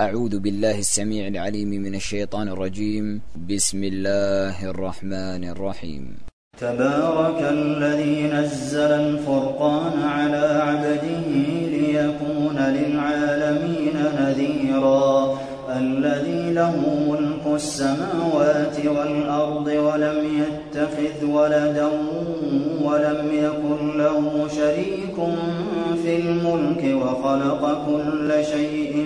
أعوذ بالله السميع العليم من الشيطان الرجيم. بسم الله الرحمن الرحيم. تبارك الذي نزل الفرقان على عبده ليكون للعالمين نذيرا. الذي له ملك السماوات والأرض ولم يتخذ ولدا ولم يكن له شريك في الملك وخلق كل شيء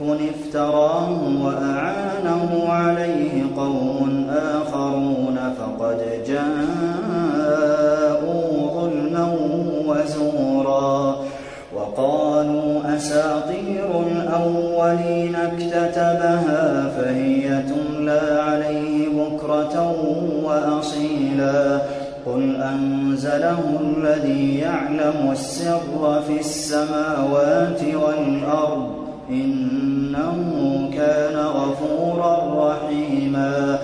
إفك افتراه وأعانه عليه قوم آخرون فقد جاءوا ظلما وزورا وقالوا أساطير الأولين اكتتبها فهي تملى عليه بكرة وأصيلا قل أنزله الذي يعلم السر في السماوات والأرض إنه كان غفورا رحيما.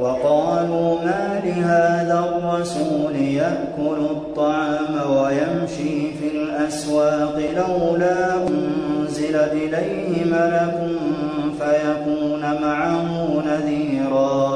وقالوا ما لهذا الرسول يأكل الطعام ويمشي في الأسواق لولا أنزل إليه ملك فيكون معه نذيرا.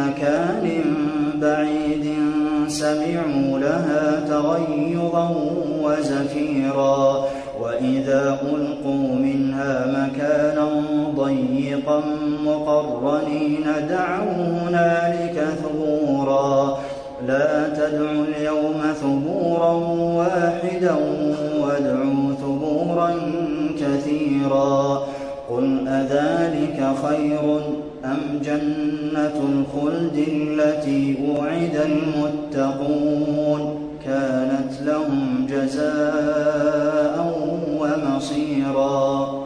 مكان بعيد سمعوا لها تغيظا وزفيرا. وإذا ألقوا منها مكانا ضيقا مقرنين دعوا هنالك ثبورا. لا تدعوا اليوم ثبورا واحدا وادعوا ثبورا كثيرا. قل أذلك خير أم جنة الخلد التي أوعد المتقون كانت لهم جزاء ومصيرا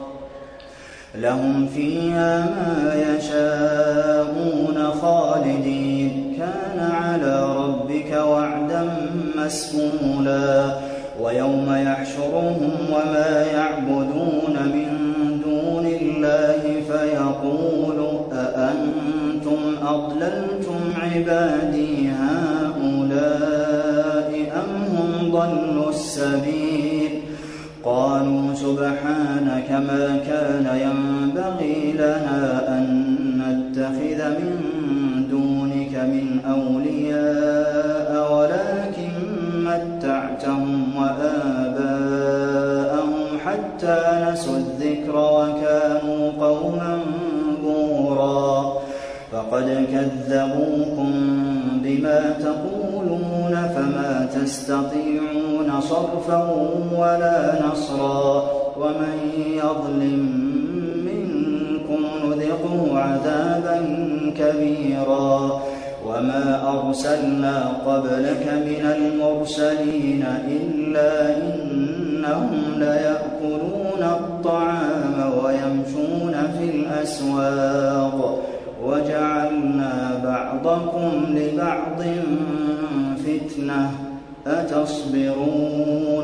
لهم فيها ما يشاءون خالدين. كان على ربك وعدا مسئولا ويوم يحشرهم وما يعبدون من دون الله أضللتم عبادي هؤلاء أم هم ضلوا السبيل؟ قالوا سبحانك ما كان ينبغي لنا أن نتخذ من فقد كذبوكم بما تقولون فما تستطيعون صرفا ولا نصرا ومن يظلم منكم نذقه عذابا كبيرا وما أرسلنا قبلك من المرسلين إلا إنهم ليأكلون الطعام ويمشون في الأسواق وجعلنا بعضكم لبعض فتنة أتصبرون؟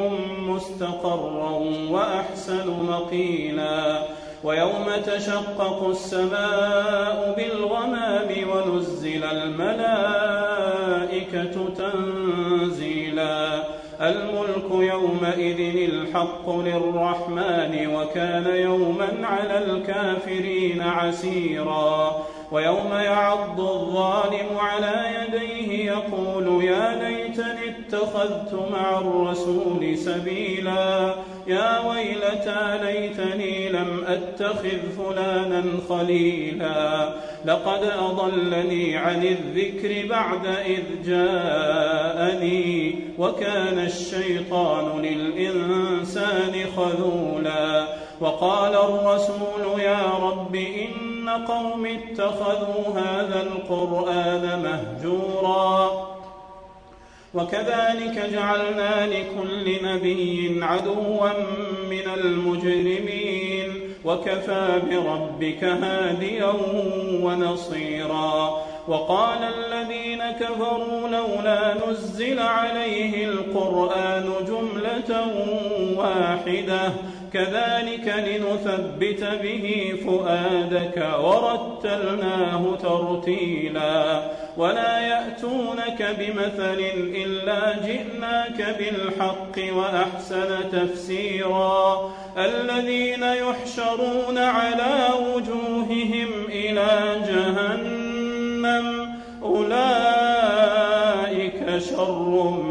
مستقرا وأحسن مقيلا ويوم تشقق السماء بالغمام ونزل الملائكة تنزيلا الملك يومئذ الحق للرحمن وكان يوما على الكافرين عسيرا ويوم يعض الظالم على يديه يقول يا ليتني اتخذت مع الرسول سبيلا. يا ويلتى ليتني لم أتخذ فلانا خليلا. لقد أضلني عن الذكر بعد إذ جاءني. وكان الشيطان للإنسان خذولا. وقال الرسول يا رب إن قوم اتخذوا هذا القرآن مهجورا. وكذلك جعلنا لكل نبي عدوا من المجرمين. وكفى بربك هاديا ونصيرا. وقال الذين كفروا لولا نزل عليه القرآن جملة واحدة. كذلك لنثبت به فؤادك ورتلناه ترتيلا. ولا يأتونك بمثل إلا جئناك بالحق وأحسن تفسيرا. الذين يحشرون على وجوههم إلى جهنم أولئك شر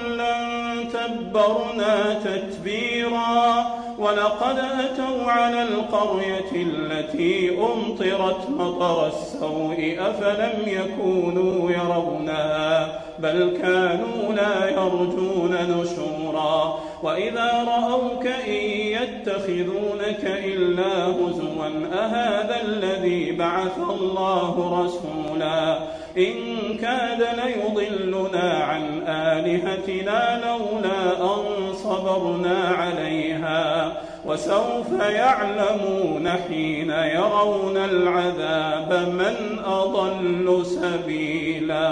تبرنا تتبيرا. ولقد أتوا على القرية التي أمطرت مطر السوء أفلم يكونوا يرونها؟ بل كانوا لا يرجون نشورا. وإذا رأوك إن يتخذونك إلا هزوا أهذا الذي بعث الله رسولا؟ إن كاد ليضلنا عن آلهتنا لولا صبرنا عليها وسوف يعلمون حين يرون العذاب من أضل سبيلا.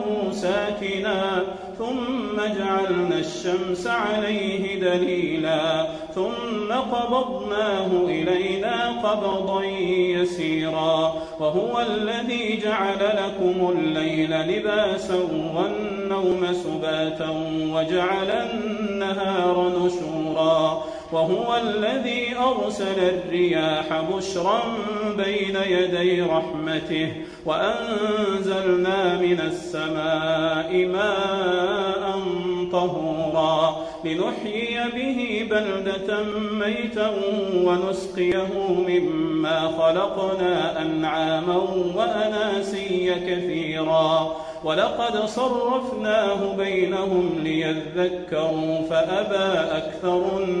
ساكنا ثم جعلنا الشمس عليه دليلا ثم قبضناه إلينا قبضا يسيرا. وهو الذي جعل لكم الليل لباسا والنوم سباتا وجعل النهار نشورا. وهو الذي أرسل الرياح بشرا بين يدي رحمته وأنزلنا من السماء ماء طهورا لنحيي به بلدة ميتا ونسقيه مما خلقنا أنعاما وأناسيا كثيرا ولقد صرفناه بينهم ليذكروا فأبى أكثر الناس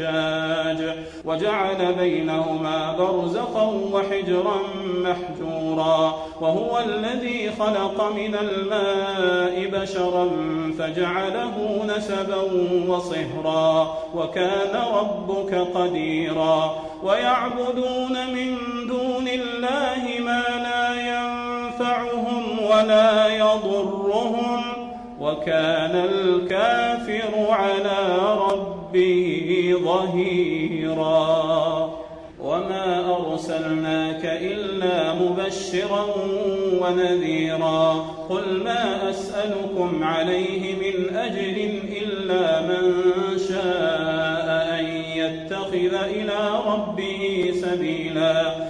أجاج وجعل بينهما برزقا وحجرا محجورا وهو الذي خلق من الماء بشرا فجعله نسبا وصهرا وكان ربك قديرا ويعبدون من دون الله ما لا ينفعهم ولا يضرهم وكان الكافر على ربه ظهيرا. وما أرسلناك إلا مبشرا ونذيرا. قل ما أسألكم عليه من أجر إلا من شاء أن يتخذ إلى ربه سبيلا.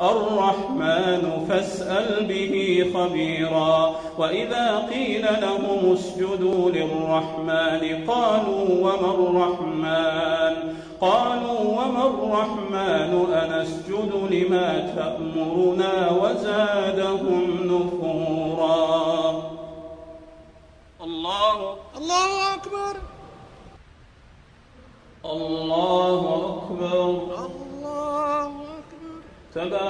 الرحمن فاسأل به خبيرا. وإذا قيل لهم اسجدوا للرحمن قالوا وما الرحمن؟ قالوا وما الرحمن؟ أنسجد لما تأمرنا وزادهم نفورا. الله الله أكبر. الله أكبر. الله أكبر. تبارك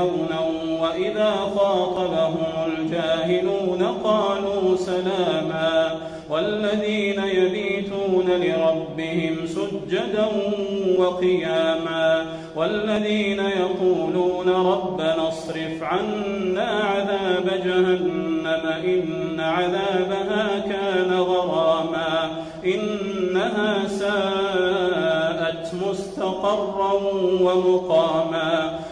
هونا وإذا خاطبهم الجاهلون قالوا سلاما والذين يبيتون لربهم سجدا وقياما والذين يقولون ربنا اصرف عنا عذاب جهنم إن عذابها كان غراما إنها ساءت مستقرا ومقاما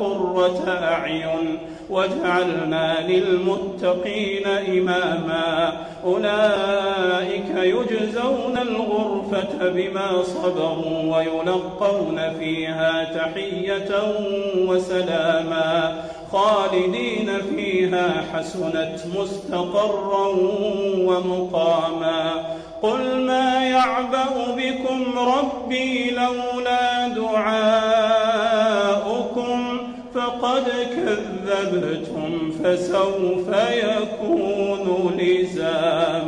قرة أعين واجعلنا للمتقين إماما. أولئك يجزون الغرفة بما صبروا ويلقون فيها تحية وسلاما. خالدين فيها حسنت مستقرا ومقاما. قل ما يعبأ بكم ربي لولا دعاؤكم كذبتم فسوف يكون لزاما.